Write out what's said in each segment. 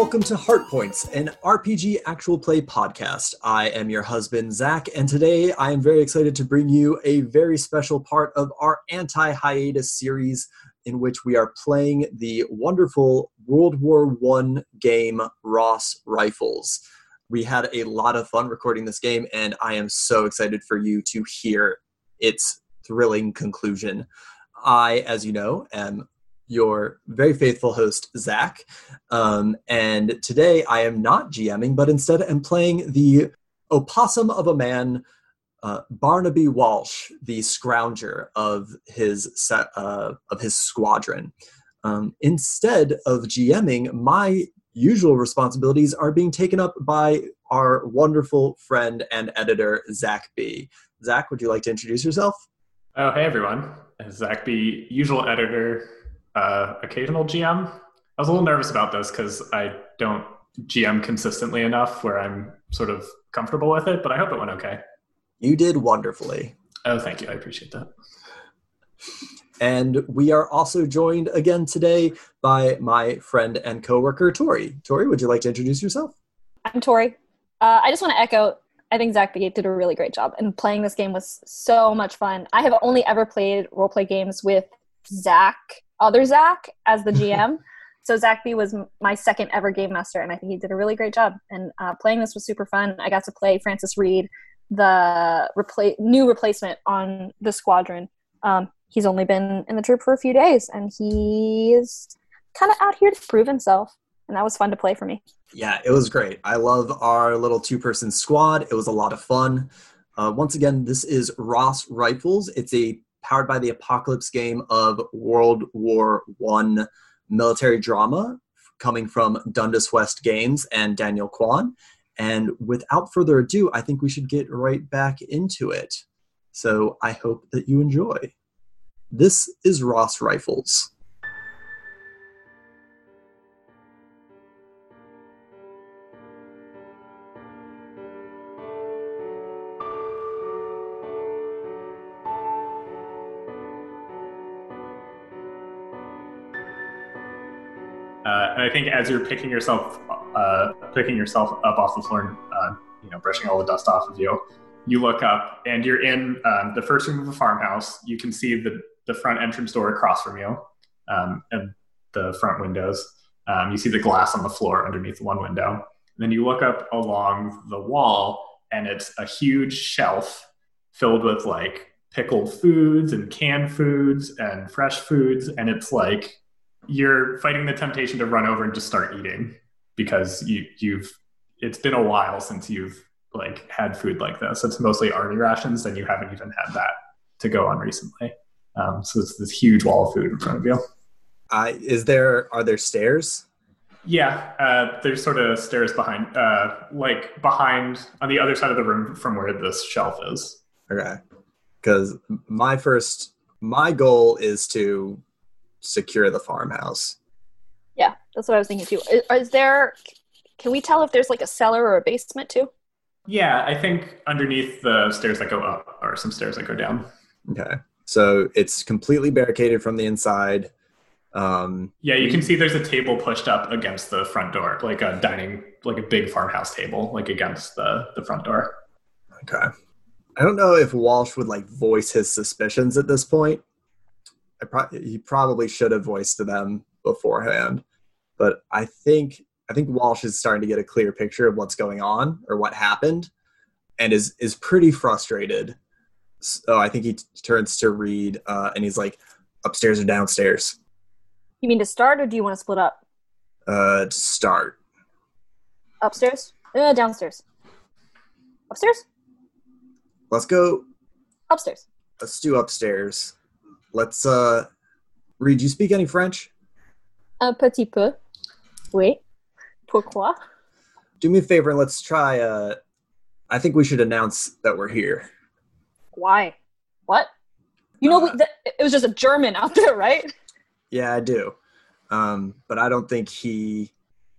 Welcome to Heart Points, an RPG actual play podcast. I am your husband, Zach, and today I am very excited to bring you a very special part of our anti hiatus series in which we are playing the wonderful World War I game Ross Rifles. We had a lot of fun recording this game, and I am so excited for you to hear its thrilling conclusion. I, as you know, am your very faithful host, Zach. Um, and today I am not GMing, but instead am playing the opossum of a man, uh, Barnaby Walsh, the scrounger of his set, uh, of his squadron. Um, instead of GMing, my usual responsibilities are being taken up by our wonderful friend and editor, Zach B. Zach, would you like to introduce yourself? Oh, hey everyone. Zach B, usual editor, uh, occasional GM. I was a little nervous about this because I don't GM consistently enough where I'm sort of comfortable with it, but I hope it went okay. You did wonderfully. Oh, thank you. I appreciate that. And we are also joined again today by my friend and coworker, Tori. Tori, would you like to introduce yourself? I'm Tori. Uh, I just want to echo I think Zach Begate did a really great job, and playing this game was so much fun. I have only ever played roleplay games with Zach, other Zach, as the GM. so Zach B was my second ever game master, and I think he did a really great job. And uh, playing this was super fun. I got to play Francis Reed, the repla- new replacement on the squadron. Um, he's only been in the troop for a few days, and he's kind of out here to prove himself. And that was fun to play for me. Yeah, it was great. I love our little two person squad. It was a lot of fun. Uh, once again, this is Ross Rifles. It's a powered by the apocalypse game of World War One military drama coming from Dundas West Games and Daniel Kwan. And without further ado, I think we should get right back into it. So I hope that you enjoy. This is Ross Rifles. Think as you're picking yourself, uh, picking yourself up off the floor, and, uh, you know, brushing all the dust off of you, you look up and you're in um, the first room of a farmhouse. You can see the the front entrance door across from you, um, and the front windows. Um, you see the glass on the floor underneath one window. And then you look up along the wall, and it's a huge shelf filled with like pickled foods and canned foods and fresh foods, and it's like you're fighting the temptation to run over and just start eating because you you've it's been a while since you've like had food like this. It's mostly army rations, and you haven't even had that to go on recently. Um, so it's this huge wall of food in front of you. Uh, is there are there stairs? Yeah, uh, there's sort of stairs behind, uh, like behind on the other side of the room from where this shelf is. Okay, because my first my goal is to secure the farmhouse. Yeah, that's what I was thinking too. Is, is there? Can we tell if there's like a cellar or a basement too? Yeah, I think underneath the stairs that go up are some stairs that go down. Okay, so it's completely barricaded from the inside. Um, yeah, you can see there's a table pushed up against the front door, like a dining, like a big farmhouse table, like against the the front door. Okay. I don't know if Walsh would like voice his suspicions at this point. I pro- he probably should have voiced to them beforehand, but I think I think Walsh is starting to get a clear picture of what's going on or what happened, and is is pretty frustrated. So I think he t- turns to Reed uh, and he's like, "Upstairs or downstairs?" You mean to start, or do you want to split up? Uh, to start. Upstairs? Uh, downstairs. Upstairs? Let's go. Upstairs. Let's do upstairs. Let's uh, Reed. You speak any French? Un petit peu. Oui. Pourquoi? Do me a favor and let's try. Uh, I think we should announce that we're here. Why? What? You know, Uh, th- it was just a German out there, right? Yeah, I do. Um, but I don't think he.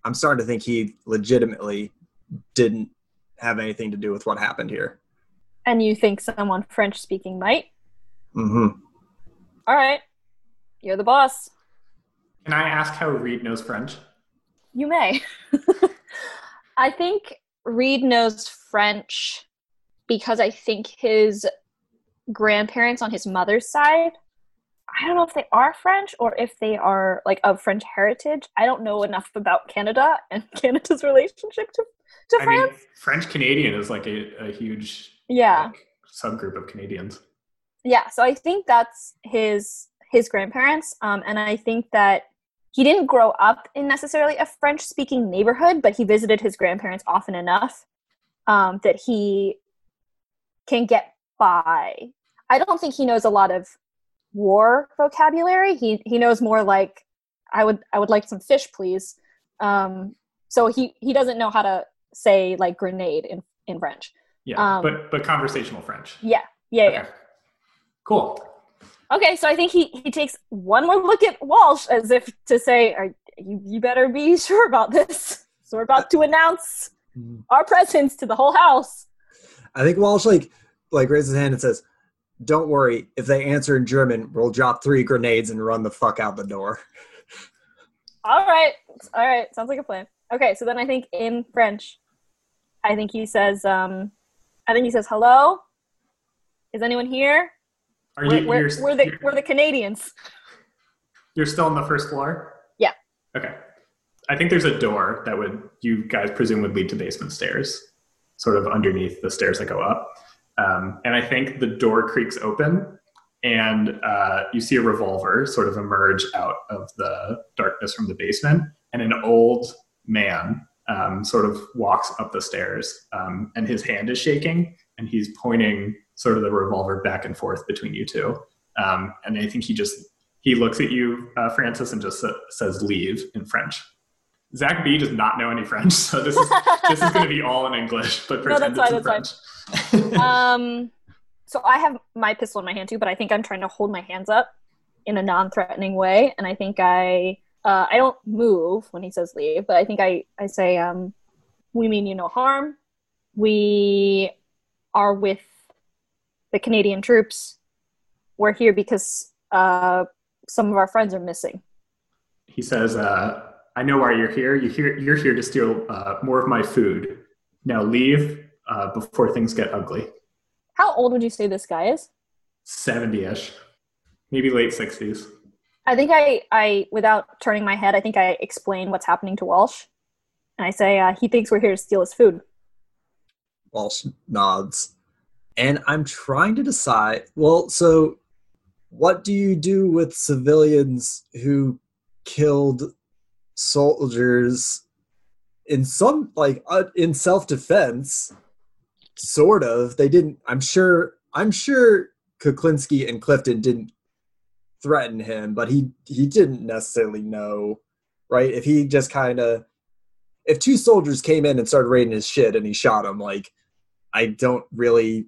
I'm starting to think he legitimately didn't have anything to do with what happened here. And you think someone French speaking might? Mm-hmm. All right. You're the boss. Can I ask how Reed knows French? you may. I think Reed knows French because I think his grandparents on his mother's side I don't know if they are French or if they are like of French heritage. I don't know enough about Canada and Canada's relationship to, to I France. mean, French Canadian is like a, a huge yeah. like, subgroup of Canadians. Yeah, so I think that's his his grandparents, um, and I think that he didn't grow up in necessarily a French speaking neighborhood, but he visited his grandparents often enough um, that he can get by. I don't think he knows a lot of war vocabulary. He he knows more like I would I would like some fish, please. Um, so he he doesn't know how to say like grenade in in French. Yeah, Um, but but conversational French. Yeah, yeah, yeah. Cool. Okay, so I think he, he takes one more look at Walsh as if to say, you, you better be sure about this. So we're about to announce our presence to the whole house. I think Walsh like like raises his hand and says, "Don't worry. If they answer in German, we'll drop three grenades and run the fuck out the door." All right, all right, sounds like a plan. Okay, so then I think in French, I think he says, um, I think he says, "Hello, is anyone here? Are We're, you we're, you're, we're the we're the Canadians." you're still on the first floor? Yeah. Okay. I think there's a door that would you guys presume would lead to basement stairs, sort of underneath the stairs that go up. Um, and I think the door creaks open, and uh, you see a revolver sort of emerge out of the darkness from the basement, and an old man um, sort of walks up the stairs, um, and his hand is shaking, and he's pointing sort of the revolver back and forth between you two. Um, and I think he just he looks at you, uh, Francis, and just sa- says "leave" in French. Zach B does not know any French, so this is this is going to be all in English, but No, that's fine, in that's French. um, so I have my pistol in my hand too, but I think I'm trying to hold my hands up in a non-threatening way, and I think I uh, I don't move when he says leave, but I think I I say um, we mean you no harm. We are with the Canadian troops. We're here because uh, some of our friends are missing. he says, uh, "I know why you're here. You here you're here to steal uh, more of my food. Now leave uh, before things get ugly." How old would you say this guy is? Seventy-ish, maybe late sixties. I think I, I, without turning my head, I think I explain what's happening to Walsh, and I say uh, he thinks we're here to steal his food. Walsh nods. And I'm trying to decide. Well, so what do you do with civilians who killed soldiers in some like uh, in self-defense? Sort of. They didn't. I'm sure. I'm sure Kuklinski and Clifton didn't threaten him, but he he didn't necessarily know, right? If he just kind of if two soldiers came in and started raiding his shit and he shot him, like I don't really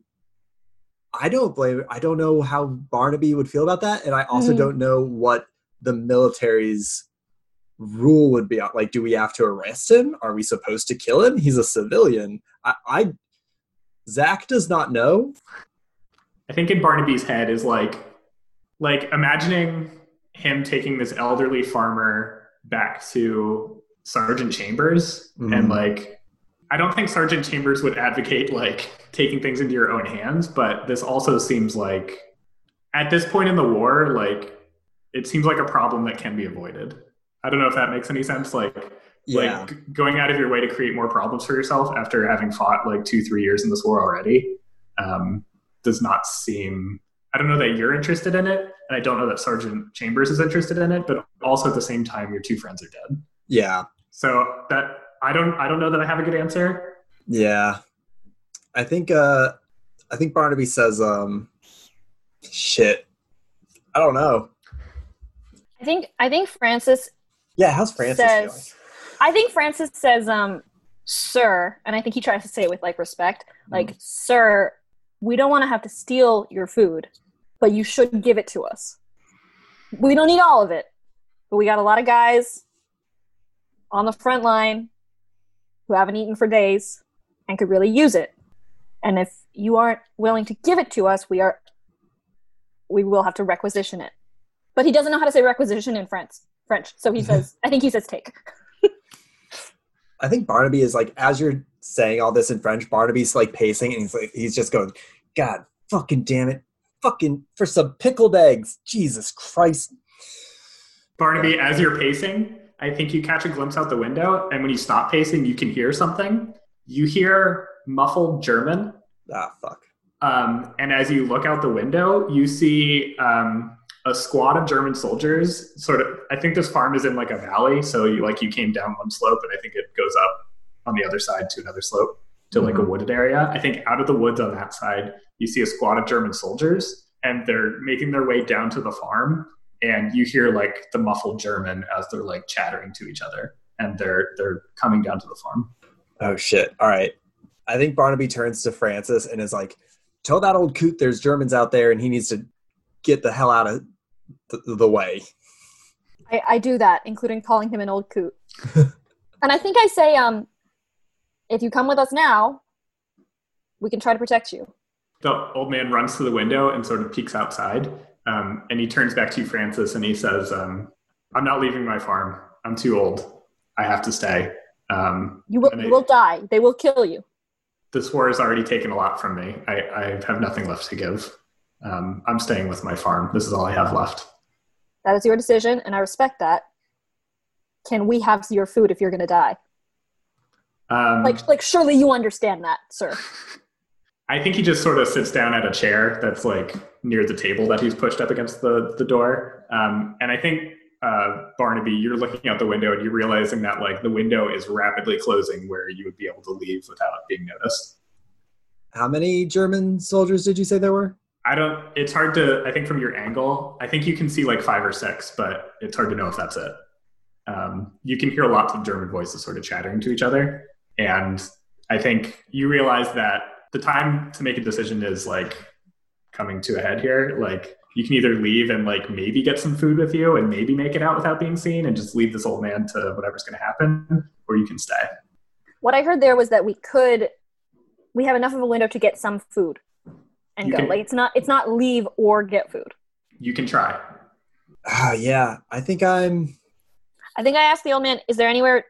I don't blame I don't know how Barnaby would feel about that. And I also Mhm. don't know what the military's rule would be. Like, do we have to arrest him? Are we supposed to kill him? He's a civilian. I, I Zach does not know. I think in Barnaby's head is like, like imagining him taking this elderly farmer back to Sergeant Chambers Mhm. and like, I don't think Sergeant Chambers would advocate like taking things into your own hands, but this also seems like at this point in the war, like it seems like a problem that can be avoided. I don't know if that makes any sense. Like, Yeah. like going out of your way to create more problems for yourself after having fought like two, three years in this war already, um, does not seem. I don't know that you're interested in it, and I don't know that Sergeant Chambers is interested in it. But also at the same time, your two friends are dead. yeah. So that I don't. I don't know that I have a good answer. Yeah. I think uh I think Barnaby says um shit. I don't know. I think I think Francis Yeah, how's Francis says feeling? I think Francis says um sir and I think he tries to say it with like respect like sir we don't want to have to steal your food but you should give it to us we don't need all of it but we got a lot of guys on the front line who haven't eaten for days and could really use it and if you aren't willing to give it to us we are we will have to requisition it but he doesn't know how to say requisition in french french so he says i think he says take I think Barnaby is like as you're saying all this in French, Barnaby's like pacing and he's like he's just going, God fucking damn it. Fucking for some pickled eggs. Jesus Christ. Barnaby, as you're pacing, I think you catch a glimpse out the window, and when you stop pacing, you can hear something. You hear muffled German. Ah fuck. Um, and as you look out the window, you see um, a squad of German soldiers. Sort of, I think this farm is in like a valley, so you like you came down one slope, and I think it goes up on the other side to another slope to like a Mhm. wooded area. I think out of the woods on that side, you see a squad of German soldiers, and they're making their way down to the farm. And you hear like the muffled German as they're like chattering to each other, and they're they're coming down to the farm. Oh shit. All right. I think Barnaby turns to Francis and is like, Tell that old coot there's Germans out there and he needs to get the hell out of the, the way. I, I do that, including calling him an old coot. and I think I say, um, if you come with us now, we can try to protect you. The old man runs to the window and sort of peeks outside. Um, and he turns back to Francis, and he says, um, I'm not leaving my farm. I'm too old. I have to stay. Um, You will, you they- will die. They will kill you. this war has already taken a lot from me. I, I have nothing left to give. Um, I'm staying with my farm. This is all I have left. That is your decision, and I respect that. Can we have your food if you're going to die? Um, Like, like, surely you understand that, sir. I think he just sort of sits down at a chair that's like near the table that he's pushed up against the, the door. Um, and I think, uh, Barnaby, you're looking out the window and you're realizing that like the window is rapidly closing where you would be able to leave without being noticed. How many German soldiers did you say there were? I don't, it's hard to, I think from your angle, I think you can see like five or six, but it's hard to know if that's it. Um, you can hear lots of German voices sort of chattering to each other. And I think you realize that the time to make a decision is like coming to a head here. Like you can either leave and like maybe get some food with you and maybe make it out without being seen and just leave this old man to whatever's going to happen, or you can stay. What I heard there was that we could, we have enough of a window to get some food and You go. can- like, it's not, it's not leave or get food. You can try. Ah, yeah. I think I'm. I think I asked the old man, "Is there anywhere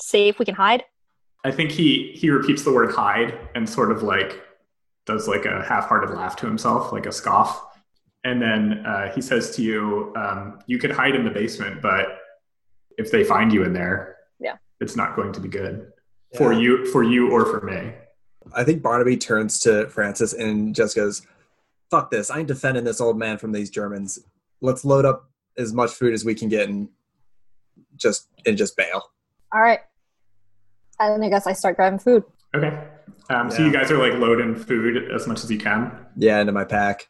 safe we can hide?" I think he he repeats the word hide and sort of like does like a half-hearted laugh to himself, like a scoff, and then uh, he says to you, um, "You could hide in the basement, but if they find you in there, Yeah. it's not going to be good for you, for you or for me." I think Barnaby turns to Francis and just goes, "Fuck this! I ain't defending this old man from these Germans. Let's load up as much food as we can get and just and just bail." All right. And I guess I start grabbing food. Okay. Um, So you guys are like loading food as much as you can. Yeah, into my pack.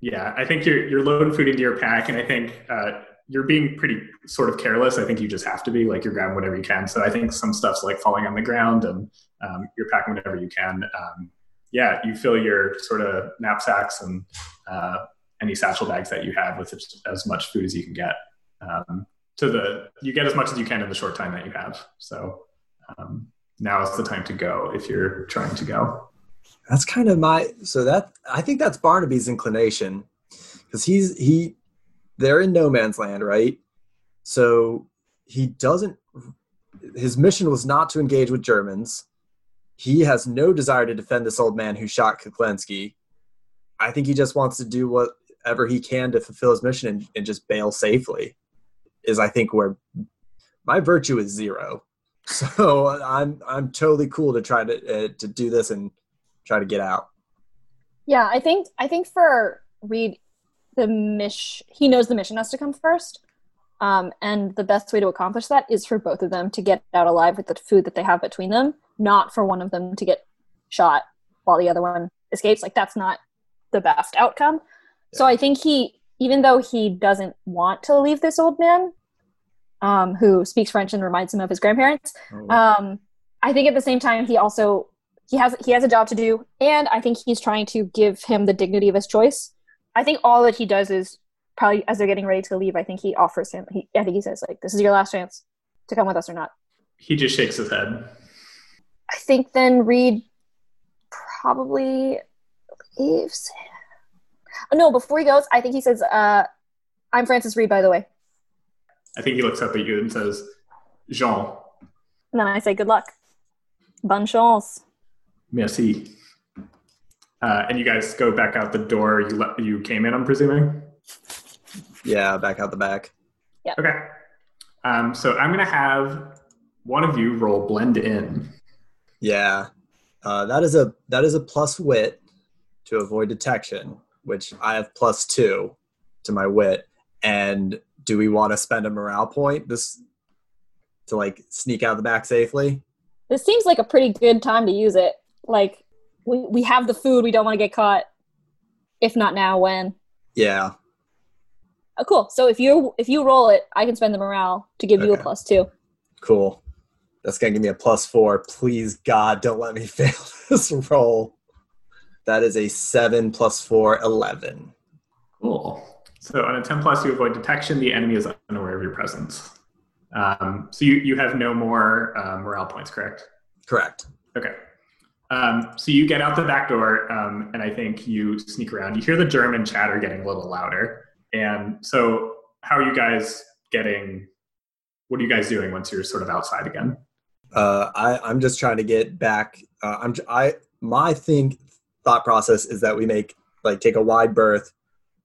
Yeah, I think you're you're loading food into your pack, and I think uh, you're being pretty sort of careless. I think you just have to be like you're grabbing whatever you can. So I think some stuff's like falling on the ground, and um, you're packing whatever you can. Um, yeah, you fill your sort of knapsacks and uh, any satchel bags that you have with as, as much food as you can get. Um, to the you get as much as you can in the short time that you have. So um, now is the time to go if you're trying to go. That's kind of my so that I think that's Barnaby's inclination because he's he they're in no man's land, right? So he doesn't his mission was not to engage with Germans. He has no desire to defend this old man who shot Kuklensky. I think he just wants to do whatever he can to fulfill his mission and, and just bail safely. Is I think where my virtue is zero. So I'm I'm totally cool to try to uh, to do this and try to get out. Yeah, I think I think for Reed, the mission he knows the mission has to come first, um, and the best way to accomplish that is for both of them to get out alive with the food that they have between them, not for one of them to get shot while the other one escapes. Like that's not the best outcome. So I think he, even though he doesn't want to leave this old man, um, who speaks French and reminds him of his grandparents, um, I think at the same time he also he has he has a job to do, and I think he's trying to give him the dignity of his choice. I think all that he does is probably as they're getting ready to leave. I think he offers him. He, I think he says like, "This is your last chance to come with us or not." He just shakes his head. I think then Reed probably leaves. Oh, no, before he goes, I think he says, uh, "I'm Francis Reed, by the way." I think he looks up at you and says, Jean. And then I say good luck. Bonne chance. Merci. Uh, and you guys go back out the door you le- you came in. I'm presuming. Yeah, back out the back. Yeah. Okay. Um, so I'm gonna have one of you roll blend in. Yeah, uh, that is a that is a plus wit to avoid detection, which I have plus two to my wit. And do we want to spend a morale point this to like sneak out the back safely? This seems like a pretty good time to use it. Like we, we have the food, we don't want to get caught. If not now, when? Yeah, Oh, cool. So if you if you roll it, I can spend the morale to give you a Okay. plus two. cool. That's gonna give me a plus four. Please God, don't let me fail this roll. That is a seven plus four, eleven. Cool. So on a 10 plus, you avoid detection. The enemy is unaware of your presence. Um, so you, you have no more uh, morale points, correct? Correct. Okay. Um, so you get out the back door, um, and I think you sneak around. You hear the German chatter getting a little louder. And so, how are you guys getting? What are you guys doing once you're sort of outside again? Uh, I, I'm just trying to get back. Uh, I'm I my think thought process is that we make like take a wide berth,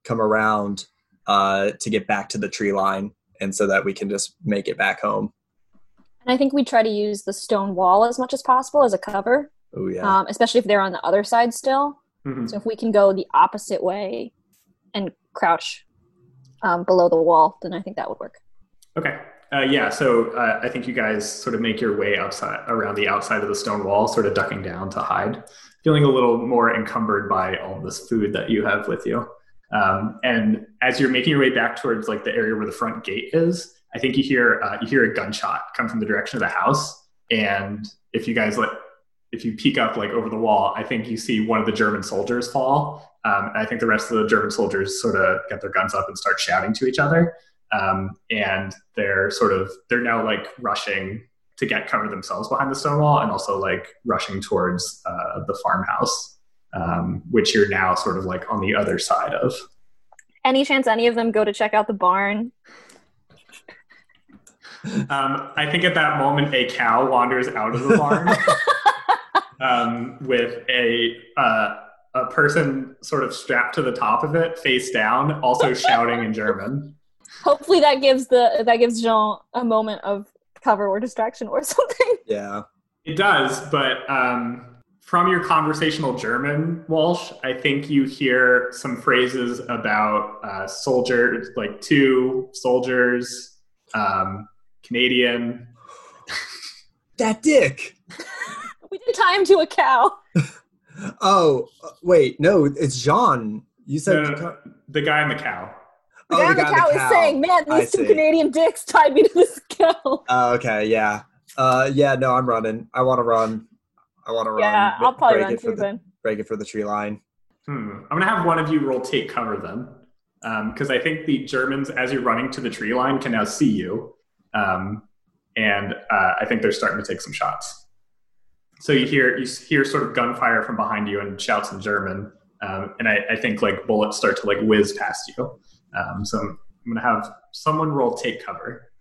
come around uh, to get back to the tree line, and so that we can just make it back home. And I think we try to use the stone wall as much as possible as a cover, Oh yeah, um, especially if they're on the other side still. Mhm. So if we can go the opposite way and crouch um, below the wall, then I think that would work. Okay. Uh, yeah. So uh, I think you guys sort of make your way outside around the outside of the stone wall, sort of ducking down to hide, feeling a little more encumbered by all this food that you have with you. Um, and as you're making your way back towards like the area where the front gate is, I think you hear uh, you hear a gunshot come from the direction of the house. And if you guys like, if you peek up like over the wall, I think you see one of the German soldiers fall. Um, and I think the rest of the German soldiers sort of get their guns up and start shouting to each other um, and they're sort of they're now like rushing to get cover themselves behind the stone wall and also like rushing towards uh, the farmhouse um, which you're now sort of like on the other side of Any chance any of them go to check out the barn? um, i think at that moment a cow wanders out of the barn um, with a uh, a person sort of strapped to the top of it face down also shouting in german Hopefully that gives the that gives Jean a moment of cover or distraction or something. yeah. It does, but um, from your conversational German, Walsh, I think you hear some phrases about uh, soldiers, like two soldiers, um, Canadian. That dick. We did tie him to a cow. Oh uh, wait, no, it's Jean. You said No, no, the guy and the cow. The Oh, guy on the cow is saying, "Man, I these two see. Canadian dicks tied me to this cow." Oh, okay, yeah. Uh, yeah, no, I'm running. I want to run. I want to run. yeah, I'll probably break run it for too the, then. break it for the tree line. Hmm. I'm gonna have one of you roll take cover then, because I think the Germans, as you're running to the tree line, can now see you, um, and uh, I think they're starting to take some shots. So you hear you hear sort of gunfire from behind you and shouts in German, um, and I, I think like bullets start to like whiz past you. Um, so I'm gonna have someone roll take cover.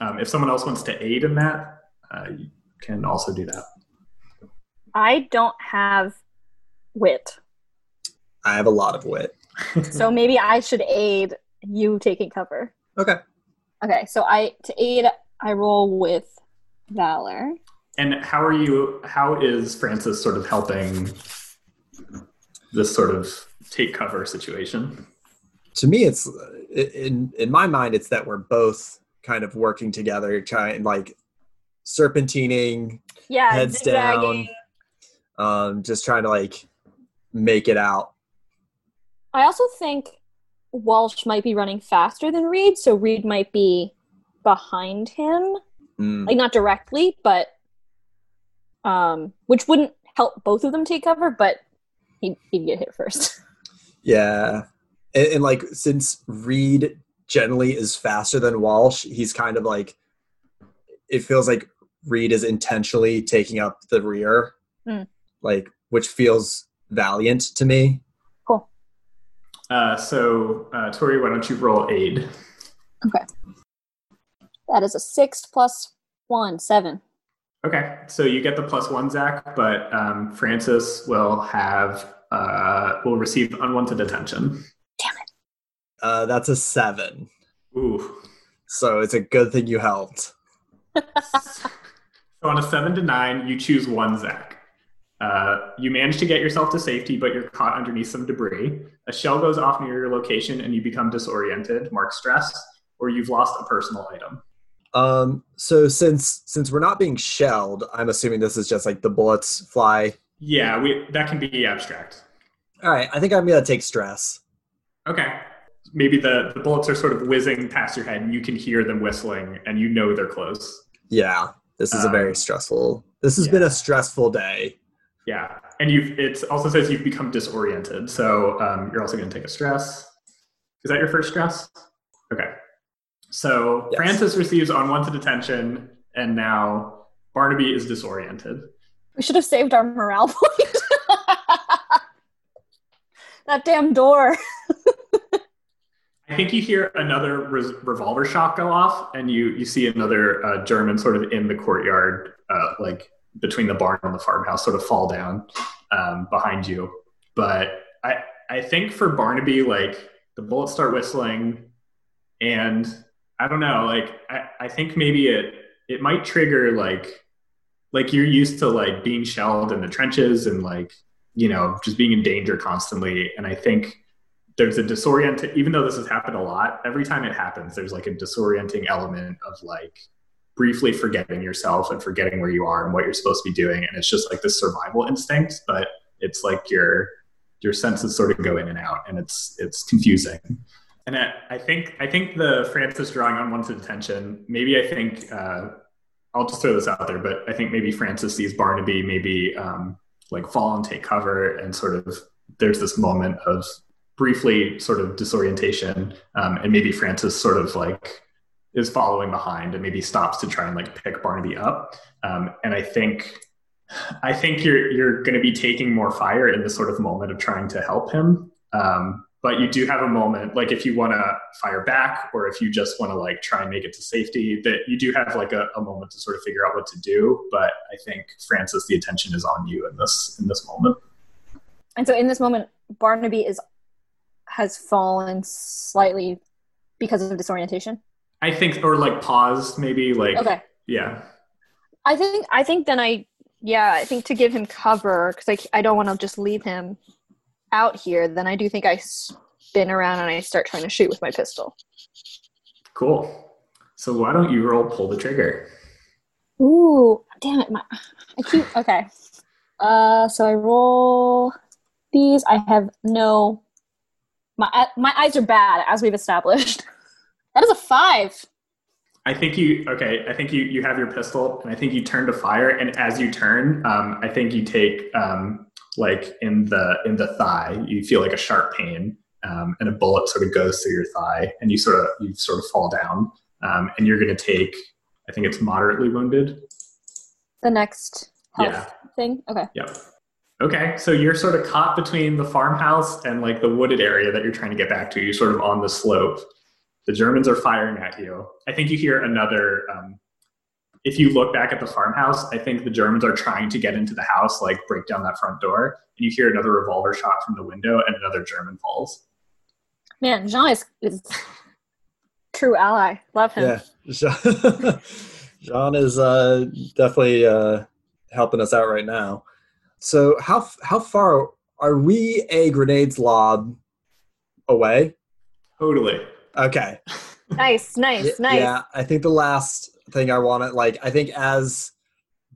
Um, if someone else wants to aid in that, uh, you can also do that. I don't have wit, I have a lot of wit. so maybe I should aid you taking cover. Okay. Okay, so I to aid I roll with valor. And how are you? How is Francis sort of helping this sort of take cover situation? To me, it's in in my mind, it's that we're both kind of working together, trying like serpentining, Yeah, Heads zigzagging. Um, just trying to like make it out. I also think Walsh might be running faster than Reed, so Reed might be behind him. Mm, Like not directly, but um which wouldn't help both of them take cover, but he'd, he'd get hit first. yeah, and, and like since Reed generally is faster than Walsh, he's kind of like it feels like Reed is intentionally taking up the rear, Mm. Like which feels valiant to me. cool. Uh, so, uh, Tori, why don't you roll aid? Okay. That is a six plus one, seven. Okay, so you get the plus one, Zach, but um, Francis will have uh, will receive unwanted attention. Damn it! Uh, that's a seven. Ooh. So it's a good thing you helped. So on a seven to nine, you choose one, Zach. Uh, you manage to get yourself to safety, but you're caught underneath some debris. A shell goes off near your location, and you become disoriented, mark stress, or you've lost a personal item. Um, so since since we're not being shelled, I'm assuming this is just like the bullets fly. Yeah, we that can be abstract. All right, I think I'm gonna take stress. Okay. Maybe the, the bullets are sort of whizzing past your head, and you can hear them whistling, and you know they're close. Yeah, this is a very Um, stressful. This has yeah. been a stressful day. Yeah, and you've it also says you've become disoriented, so um, you're also going to take a stress. Is that your first stress? Okay. So Yes. Francis receives unwanted attention, and now Barnaby is disoriented. We should have saved our morale point. that damn door. I think you hear another res- revolver shot go off, and you you see another uh, German sort of in the courtyard, uh, like between the barn and the farmhouse, sort of fall down um, behind you. But I I think for Barnaby, like the bullets start whistling, and I don't know, like I, I think maybe it it might trigger like like you're used to like being shelled in the trenches and like you know just being in danger constantly, and I think there's a disorient even though this has happened a lot every time it happens there's like a disorienting element of like briefly forgetting yourself and forgetting where you are and what you're supposed to be doing. And it's just like this survival instinct but it's like your your senses sort of go in and out and it's it's confusing. And I, I think i think the francis drawing on one's attention maybe i think uh, i'll just throw this out there but i think maybe francis sees barnaby maybe um, like fall and take cover and sort of there's this moment of briefly sort of disorientation um, and maybe francis sort of like is following behind and maybe stops to try and like pick barnaby up. Um, and i think i think you're you're going to be taking more fire in this sort of moment of trying to help him. Um, but you do have a moment like if you want to fire back or if you just want to like try and make it to safety that you do have like a, a moment to sort of figure out what to do. But i think francis the attention is on you in this in this moment. And so in this moment, Barnaby is has fallen slightly because of disorientation. I think or like paused maybe like Okay. yeah I think I think then I yeah I think to give him cover because I I don't want to just leave him out here. Then I do think I spin around and I start trying to shoot with my pistol. Cool. So why don't you roll pull the trigger? Ooh, damn it! My, I keep okay. Uh, so I roll these. I have no. My my eyes are bad, as we've established. That is a five. I think you okay. I think you you have your pistol, and I think you turn to fire. And as you turn, um, I think you take um, like in the in the thigh, you feel like a sharp pain, um, and a bullet sort of goes through your thigh, and you sort of you sort of fall down, um, and you're going to take. I think it's moderately wounded. The next health Yeah. thing. Okay. Yep. Okay, so you're sort of caught between the farmhouse and like the wooded area that you're trying to get back to. You're sort of on the slope. The Germans are firing at you. I think you hear another. Um, if you look back at the farmhouse, I think the Germans are trying to get into the house, like break down that front door, and you hear another revolver shot from the window, and another German falls. Man, Jean is, is true ally. Love him. Yeah, Jean, Jean is uh, definitely uh, helping us out right now. So how how far are we a grenades lob away? Totally. Okay. Nice, nice, nice. Yeah, I think the last thing I want to like, I think as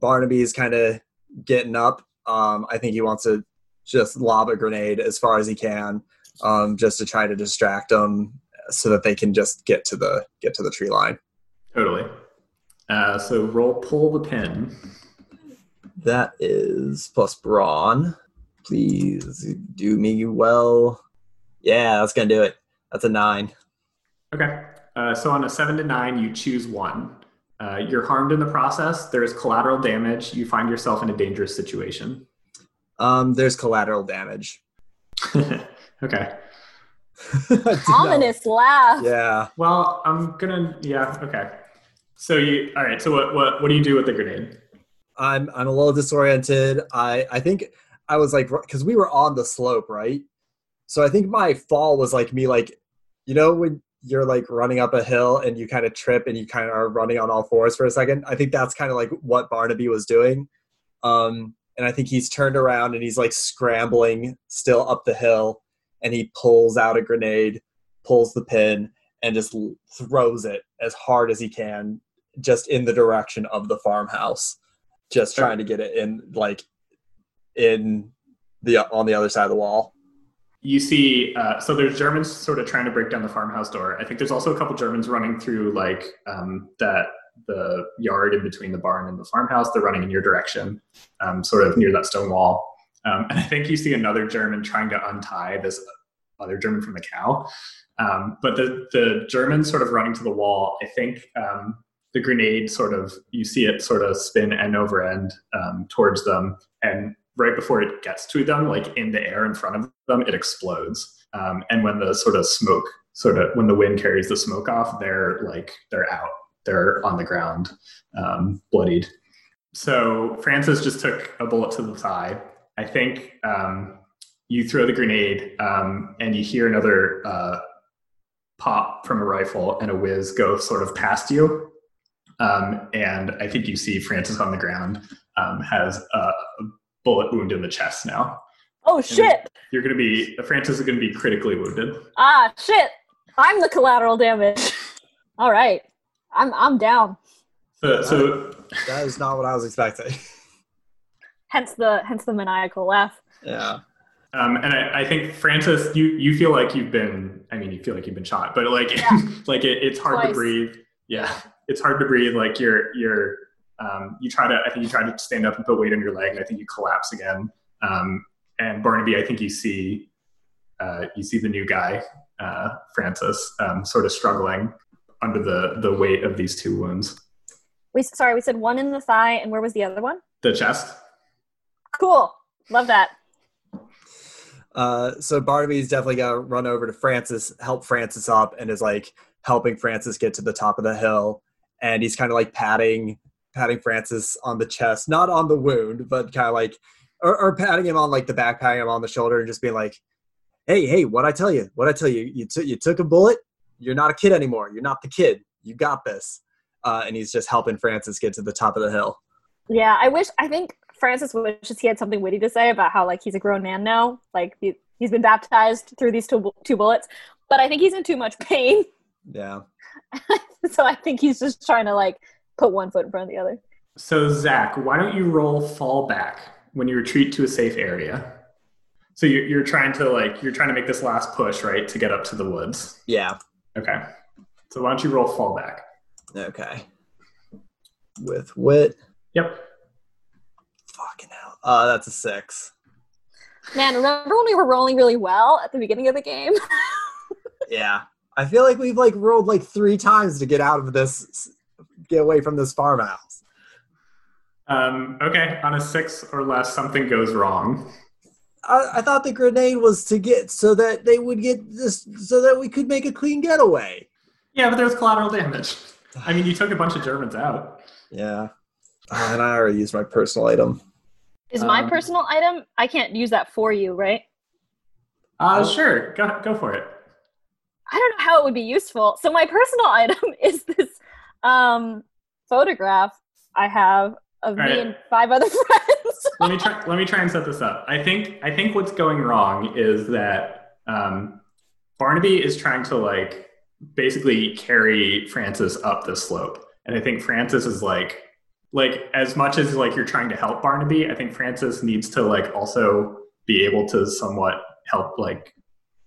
Barnaby's kind of getting up, um, I think he wants to just lob a grenade as far as he can, um, just to try to distract them, so that they can just get to the get to the tree line. Totally. Uh, so roll pull the pin. That is plus brawn. Please do me well. Yeah, that's gonna do it. That's a nine. Okay. Uh, so on a seven to nine, you choose one. Uh, you're harmed in the process. There is collateral damage. You find yourself in a dangerous situation. Um, there's collateral damage. okay. I did Ominous laugh. Yeah. Well, I'm gonna. Yeah. Okay. So you. All right. So what? What? What do you do with the grenade? I'm I'm a little disoriented. I I think I was like because we were on the slope, right? So I think my fall was like me like, you know when you're like running up a hill and you kind of trip and you kind of are running on all fours for a second. I think that's kind of like what Barnaby was doing. Um, and I think he's turned around and he's like scrambling still up the hill and he pulls out a grenade, pulls the pin, and just throws it as hard as he can just in the direction of the farmhouse just trying to get it in like in the on the other side of the wall you see uh, so there's germans sort of trying to break down the farmhouse door. I think there's also a couple germans running through like um, that the yard in between the barn and the farmhouse. They're running in your direction um, sort of near that stone wall. Um, and i think you see another german trying to untie this other german from the cow. Um, but the, the germans sort of running to the wall i think um, the grenade sort of you see it sort of spin end over end um, towards them. And right before it gets to them like in the air in front of them it explodes. Um, and when the sort of smoke sort of when the wind carries the smoke off they're like they're out. They're on the ground um, bloodied. So francis just took a bullet to the thigh. I think um, you throw the grenade um, and you hear another uh, pop from a rifle and a whiz go sort of past you. Um, and I think you see Francis on the ground um, has a bullet wound in the chest now. Oh shit! You're going to be Francis is going to be critically wounded. Ah shit! I'm the collateral damage. All right, I'm I'm down. So, so that is not what I was expecting. hence the hence the maniacal laugh. Yeah. Um, and I, I, think Francis, you you feel like you've been. I mean, you feel like you've been shot, but like yeah. like it, it's hard Twice. to breathe. Yeah it's hard to breathe. Like you're you're um, you try to I think you try to stand up and put weight on your leg, and I think you collapse again. Um, and Barnaby, I think you see uh, you see the new guy, uh, Francis, um, sort of struggling under the the weight of these two wounds. We sorry, we said one in the thigh, and where was the other one? The chest. Cool, love that. Uh, so Barnaby's definitely got to run over to Francis, help Francis up, and is like helping Francis get to the top of the hill and he's kind of like patting patting Francis on the chest, not on the wound, but kind of like or, or, patting him on like the back, patting him on the shoulder, and just being like, "Hey, hey, what I tell you? What I tell you? You took you took a bullet. You're not a kid anymore. You're not the kid. You got this." Uh, and he's just helping Francis get to the top of the hill. Yeah, I wish. I think Francis wishes he had something witty to say about how like he's a grown man now. Like he, he's been baptized through these two two bullets, but I think he's in too much pain. Yeah. so I think he's just trying to like put one foot in front of the other. So Zach, why don't you roll fall back when you retreat to a safe area? So you're, you're trying to like you're trying to make this last push, right, to get up to the woods. Yeah. Okay. So why don't you roll fall back? Okay. With wit. Yep. Fucking hell. Uh, that's a six. Man, remember when we were rolling really well at the beginning of the game? yeah. I feel like we've like rolled like three times to get out of this, get away from this farmhouse. Um, okay, on a six or less, something goes wrong. I, I, thought the grenade was to get so that they would get this, so that we could make a clean getaway. Yeah, but there's collateral damage. I mean, you took a bunch of Germans out. Yeah, uh, and I already used my personal item. Is my um, personal item? I can't use that for you, right? Uh, sure. Go go for it. I don't know how it would be useful. So my personal item is this um, photograph I have of All me right. and five other friends. let me try. Let me try and set this up. I think. I think what's going wrong is that um, Barnaby is trying to like basically carry Francis up the slope, and I think Francis is like, like as much as like you're trying to help Barnaby, I think Francis needs to like also be able to somewhat help like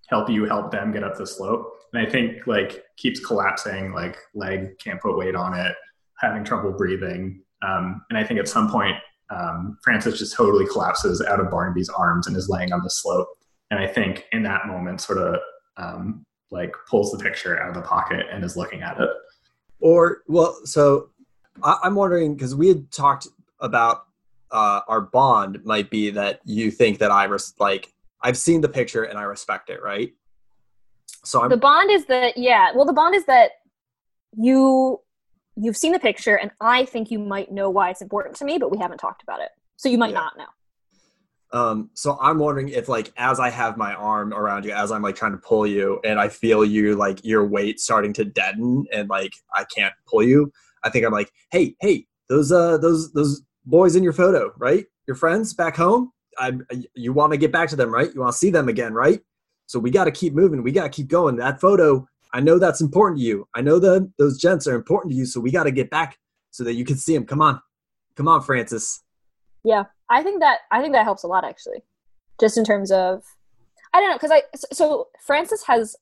help you help them get up the slope. And I think like keeps collapsing, like leg can't put weight on it, having trouble breathing. Um, and I think at some point, um, Francis just totally collapses out of Barnaby's arms and is laying on the slope. And I think in that moment, sort of um, like pulls the picture out of the pocket and is looking at it. Or, well, so I- am wondering because we had talked about uh, our bond might be that you think that I was like I've seen the picture and I respect it, right? So I'm, the bond is that yeah. Well, the bond is that you you've seen the picture, and I think you might know why it's important to me, but we haven't talked about it. So you might Yeah. not know. Um, so I'm wondering if like as I have my arm around you, as I'm like trying to pull you, and I feel you like your weight starting to deaden, and like I can't pull you. I think I'm like, hey, hey, those uh those those boys in your photo, right? Your friends back home. I you want to get back to them, right? You want to see them again, right? So we got to keep moving. We got to keep going. That photo, I know that's important to you. I know that those gents are important to you. So we got to get back so that you can see them. Come on, come on, Francis. Yeah, I think that I think that helps a lot actually, just in terms of I don't know because I so- so Francis has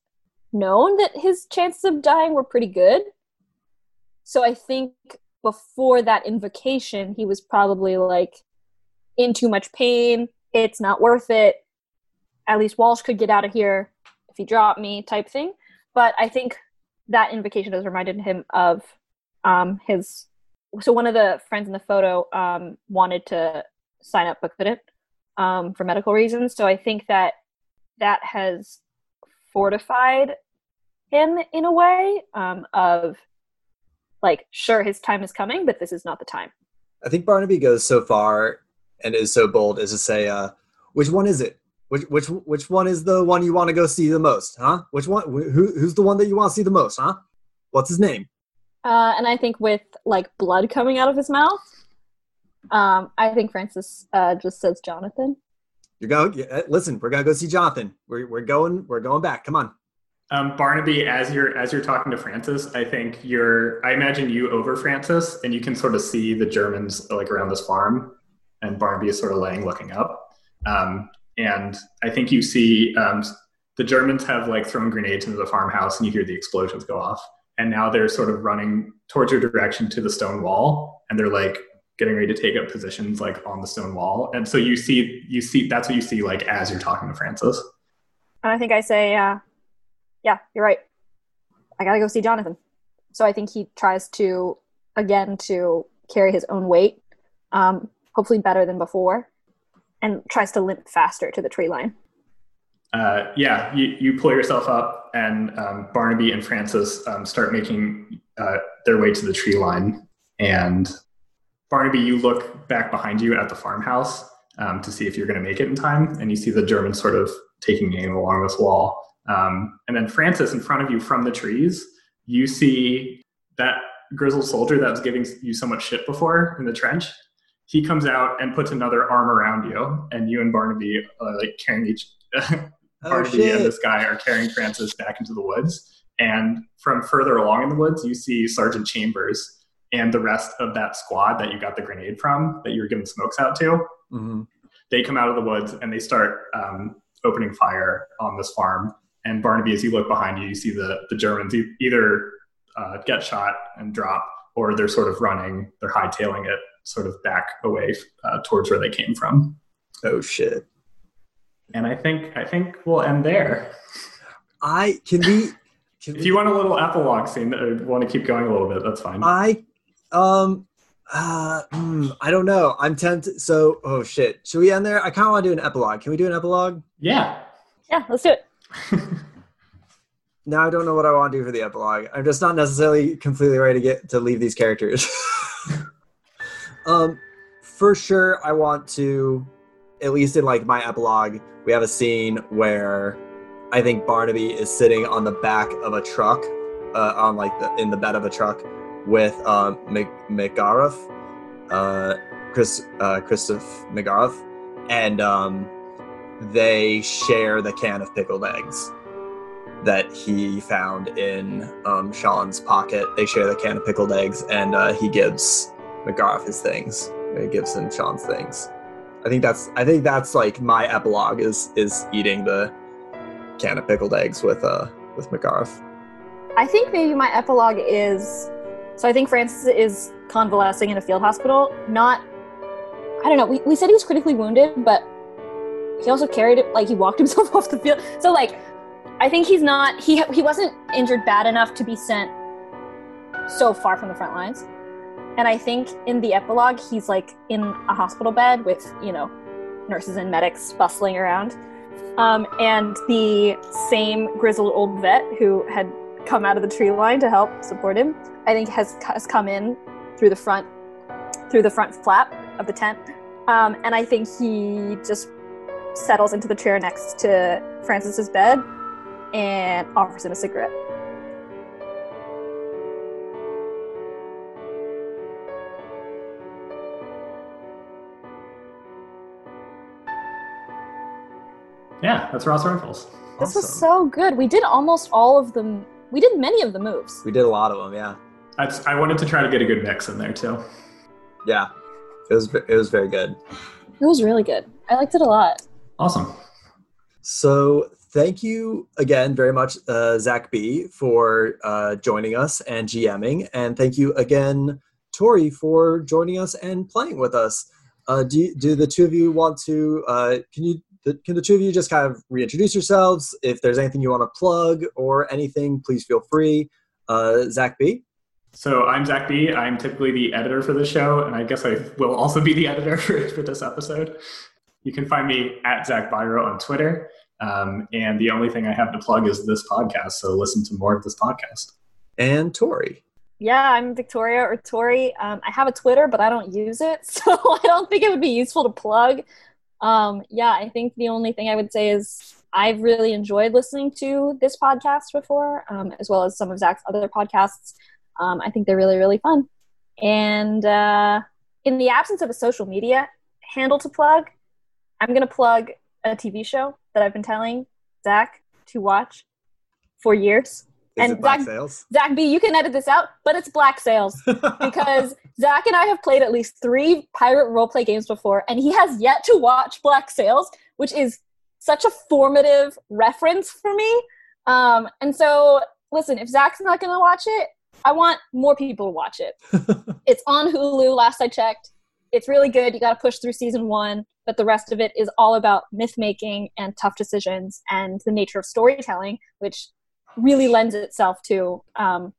known that his chances of dying were pretty good. So I think before that invocation, he was probably like in too much pain. It's not worth it. At least Walsh could get out of here if he dropped me, type thing. But I think that invocation has reminded him of um, his so one of the friends in the photo um, wanted to sign up but couldn't um, for medical reasons. So I think that that has fortified him in a way um, of like, sure, his time is coming, but this is not the time. I think Barnaby goes so far and is so bold as to say, uh, "Which one is it? Which which which one is the one you want to go see the most? Huh? Which one? Who who's the one that you want to see the most? Huh? What's his name? Uh, and I think with like blood coming out of his mouth, um, I think Francis uh, just says Jonathan. You're going. yeah, uh, Listen, we're gonna go see Jonathan. We're we're going. We're going back. Come on. Um, Barnaby, as you're as you're talking to Francis, I think you're. I imagine you over Francis, and you can sort of see the Germans like around this farm, and Barnaby is sort of laying, looking up. Um, and I think you see um, the Germans have like thrown grenades into the farmhouse, and you hear the explosions go off. And now they're sort of running towards your direction to the stone wall, and they're like getting ready to take up positions like on the stone wall. And so you see, you see that's what you see like as you're talking to Francis. And I think I say, uh, yeah, you're right. I gotta go see Jonathan. So I think he tries to, again, to carry his own weight, um, hopefully better than before, and tries to limp faster to the tree line. uh, yeah, you, you pull yourself up, and um, Barnaby and Francis um, start making uh, their way to the tree line. And Barnaby, you look back behind you at the farmhouse um, to see if you're going to make it in time, and you see the Germans sort of taking aim along this wall. Um, and then Francis, in front of you from the trees, you see that grizzled soldier that was giving you so much shit before in the trench. He comes out and puts another arm around you, and you and Barnaby are like carrying each. Oh Barnaby and this guy are carrying Francis back into the woods. And from further along in the woods, you see Sergeant Chambers and the rest of that squad that you got the grenade from, that you were giving smokes out to. Mhm. They come out of the woods and they start um, opening fire on this farm. And Barnaby, as you look behind you, you see the, the Germans e- either uh, get shot and drop, or they're sort of running, they're hightailing it sort of back away uh, towards where they came from. Oh shit! And I think I think we'll end there. I can we. Can If we you want a little epilogue scene or want to keep going a little bit, that's fine. I um uh hmm, I don't know. I'm tempted. So oh shit. Should we end there? I kind of want to do an epilogue. Can we do an epilogue? yeah. Yeah, let's do it. Now I don't know what I want to do for the epilogue. I'm just not necessarily completely ready to get to leave these characters. um, for sure, I want to, at least in like my epilogue, we have a scene where I think Barnaby is sitting on the back of a truck, uh, on like the in the bed of a truck with um uh, Chris, uh, Christoph McGareth, and um, they share the can of pickled eggs that he found in um, Sean's pocket. They share the can of pickled eggs, and uh, he gives McGarth his things. Him Sean's things. I think that's I think that's like my epilogue is is eating the can of pickled eggs with uh with McGarth. I think maybe my epilogue is so I think Francis is convalescing in a field hospital. Not, I don't know. We, we said he was critically wounded, but he also carried it like he walked himself off the field. So like, I think he's not. He he wasn't injured bad enough to be sent so far from the front lines. And I think in the epilogue, he's like in a hospital bed with you know nurses and medics bustling around. Um, and the same grizzled old vet who had come out of the tree line to help support him. I think has has come in through the front through the front flap of the tent, um, and I think he just settles into the chair next to Francis's bed and offers him a cigarette. Yeah, that's Ross Rifles. This was so good. We did almost all of them. We did many of the moves. We did a lot of them, yeah. That's, I wanted to try to get a good mix in there too. Yeah. It was it was very good. It was really good. I liked it a lot. Awesome. So thank you again very much, uh, Zach B, for uh, joining us and GMing, and thank you again, Tori, for joining us and playing with us. Uh, do you, do the two of you want to? Uh, can you? The, can the two of you just kind of reintroduce yourselves? If there's anything you want to plug or anything, please feel free. Uh, Zach B. So I'm Zach B. I'm typically the editor for the show, and I guess I will also be the editor for, for this episode. You can find me at Zach Byro on Twitter. Um, and the only thing I have to plug is this podcast. So listen to more of this podcast. and Tori. Yeah, I'm Victoria or Tori. Um, I have a Twitter, but I don't use it, so I don't think it would be useful to plug. Um, yeah, I think the only thing I would say is I've really enjoyed listening to this podcast before, um, as well as some of Zach's other podcasts. Um, I think they're really, really fun. And uh, in the absence of a social media handle to plug, I'm going to plug a TV show that I've been telling Zach to watch for years. Is And it Black Zach- Sales? Zach B, you can edit this out, but it's Black Sails because Zach and I have played at least three pirate roleplay games before, and he has yet to watch Black Sails, which is such a formative reference for me. Um, and so, listen, if Zach's not going to watch it, I want more people to watch it. it's on Hulu, last I checked. It's really good. You got to push through season one, but the rest of it is all about myth making and tough decisions and the nature of storytelling, which really lends itself to um,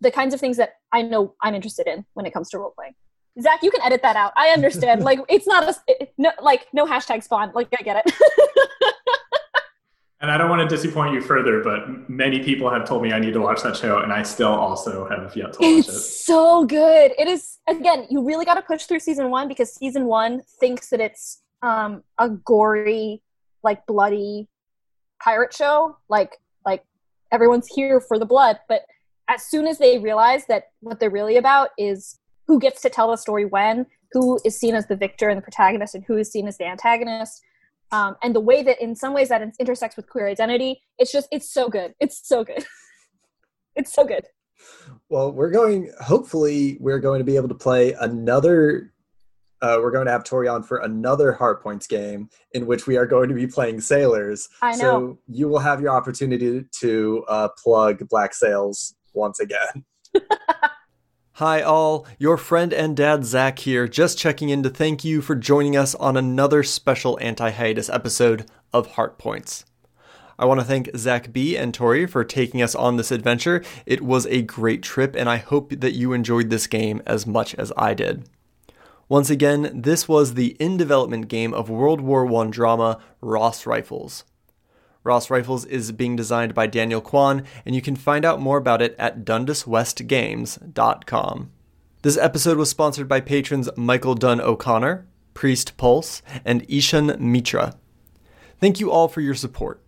the kinds of things that I know I'm interested in when it comes to role playing. Zach, you can edit that out. I understand. like, it's not a it, no, like no hashtag spawn. Like, I get it. And I don't want to disappoint you further, but many people have told me I need to watch that show, and I still also have yet to watch it. it's so good. It is again. You really got to push through season one because season one thinks that it's um, a gory, like bloody pirate show. Like, like everyone's here for the blood, but as soon as they realize that what they're really about is who gets to tell the story when, who is seen as the victor and the protagonist, and who is seen as the antagonist, um, and the way that in some ways that it intersects with queer identity, it's just it's so good. It's so good. it's so good. Well, we're going. Hopefully, we're going to be able to play another. Uh, we're going to have Tori on for another Heart Points game in which we are going to be playing Sailors. I know. So you will have your opportunity to uh, plug Black Sails once again. Hi, all. Your friend and dad Zach here, just checking in to thank you for joining us on another special anti hiatus episode of Heart Points. I want to thank Zach B and Tori for taking us on this adventure. It was a great trip, and I hope that you enjoyed this game as much as I did. Once again, this was the in development game of World War I drama Ross Rifles. Ross Rifles is being designed by Daniel Kwan, and you can find out more about it at dundaswestgames.com. This episode was sponsored by patrons Michael Dunn O'Connor, Priest Pulse, and Ishan Mitra. Thank you all for your support.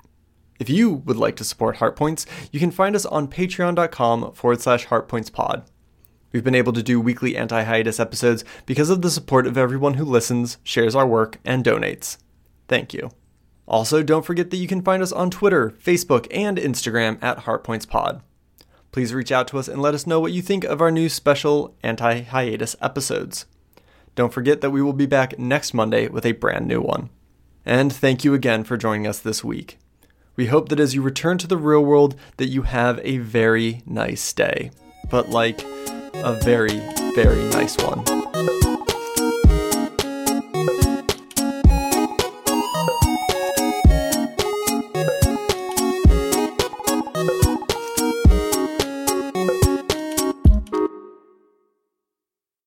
If you would like to support Heartpoints, you can find us on patreon.com forward slash heartpointspod. We've been able to do weekly anti hiatus episodes because of the support of everyone who listens, shares our work, and donates. Thank you. Also, don't forget that you can find us on Twitter, Facebook, and Instagram at HeartPointsPod. Please reach out to us and let us know what you think of our new special anti hiatus episodes. Don't forget that we will be back next Monday with a brand new one. And thank you again for joining us this week. We hope that as you return to the real world that you have a very nice day. But like a very, very nice one.